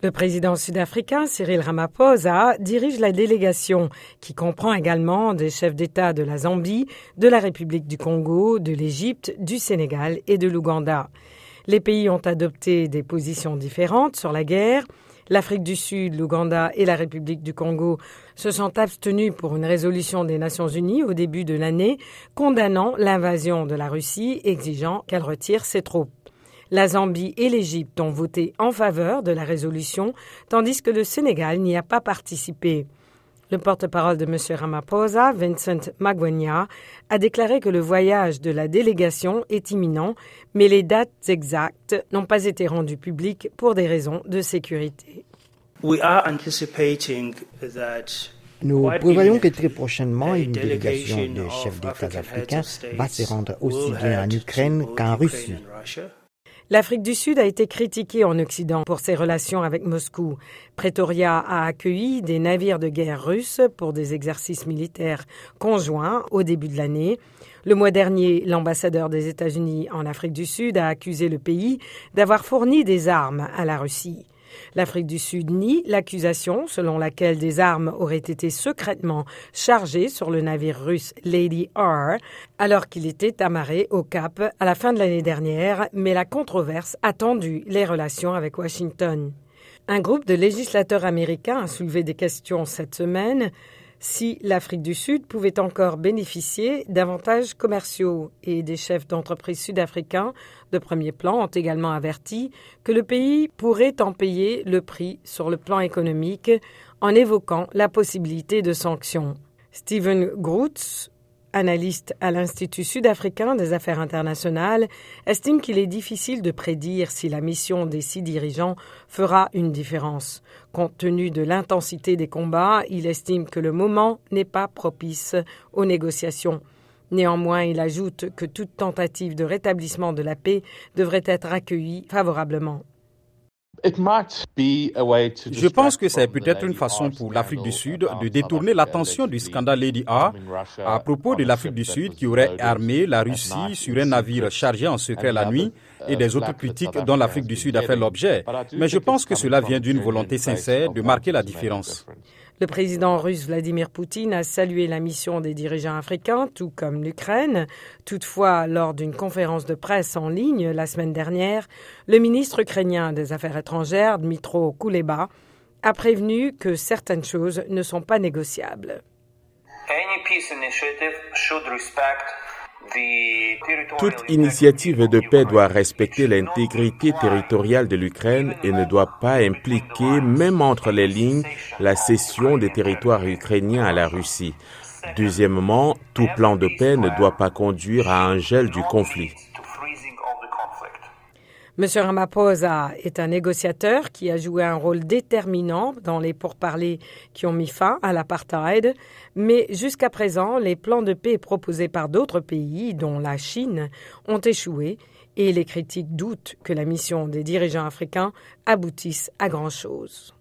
Le président sud-africain Cyril Ramaphosa dirige la délégation qui comprend également des chefs d'État de la Zambie, de la République du Congo, de l'Égypte, du Sénégal et de l'Ouganda. Les pays ont adopté des positions différentes sur la guerre. L'Afrique du Sud, l'Ouganda et la République du Congo se sont abstenus pour une résolution des Nations Unies au début de l'année condamnant l'invasion de la Russie, exigeant qu'elle retire ses troupes. La Zambie et l'Égypte ont voté en faveur de la résolution, tandis que le Sénégal n'y a pas participé. Le porte-parole de M. Ramaphosa, Vincent Magwenya, a déclaré que le voyage de la délégation est imminent, mais les dates exactes n'ont pas été rendues publiques pour des raisons de sécurité. Nous prévoyons que très prochainement, une délégation de chefs d'État africains va se rendre aussi bien en Ukraine qu'en Russie. L'Afrique du Sud a été critiquée en Occident pour ses relations avec Moscou. Pretoria a accueilli des navires de guerre russes pour des exercices militaires conjoints au début de l'année. Le mois dernier, l'ambassadeur des États-Unis en Afrique du Sud a accusé le pays d'avoir fourni des armes à la Russie. L'Afrique du Sud nie l'accusation selon laquelle des armes auraient été secrètement chargées sur le navire russe Lady R alors qu'il était amarré au Cap à la fin de l'année dernière, mais la controverse a tendu les relations avec Washington. Un groupe de législateurs américains a soulevé des questions cette semaine si l'Afrique du Sud pouvait encore bénéficier d'avantages commerciaux et des chefs d'entreprise sud-africains de premier plan ont également averti que le pays pourrait en payer le prix sur le plan économique en évoquant la possibilité de sanctions. Stephen Grootz, analyste à l'Institut sud-africain des affaires internationales, estime qu'il est difficile de prédire si la mission des six dirigeants fera une différence. Compte tenu de l'intensité des combats, il estime que le moment n'est pas propice aux négociations. Néanmoins, il ajoute que toute tentative de rétablissement de la paix devrait être accueillie favorablement. Je pense que c'est peut-être une façon pour l'Afrique du Sud de détourner l'attention du scandale Lady A à propos de l'Afrique du Sud qui aurait armé la Russie sur un navire chargé en secret la nuit et des autres critiques dont l'Afrique du Sud a fait l'objet. Mais je pense que cela vient d'une volonté sincère de marquer la différence. Le président russe Vladimir Poutine a salué la mission des dirigeants africains, tout comme l'Ukraine. Toutefois, lors d'une conférence de presse en ligne la semaine dernière, le ministre ukrainien des Affaires étrangères, Dmitro Kuleba, a prévenu que certaines choses ne sont pas négociables. Toute initiative de paix doit respecter l'intégrité territoriale de l'Ukraine et ne doit pas impliquer, même entre les lignes, la cession des territoires ukrainiens à la Russie. Deuxièmement, tout plan de paix ne doit pas conduire à un gel du conflit. M. Ramaphosa est un négociateur qui a joué un rôle déterminant dans les pourparlers qui ont mis fin à l'apartheid, mais jusqu'à présent, les plans de paix proposés par d'autres pays, dont la Chine, ont échoué et les critiques doutent que la mission des dirigeants africains aboutisse à grand-chose.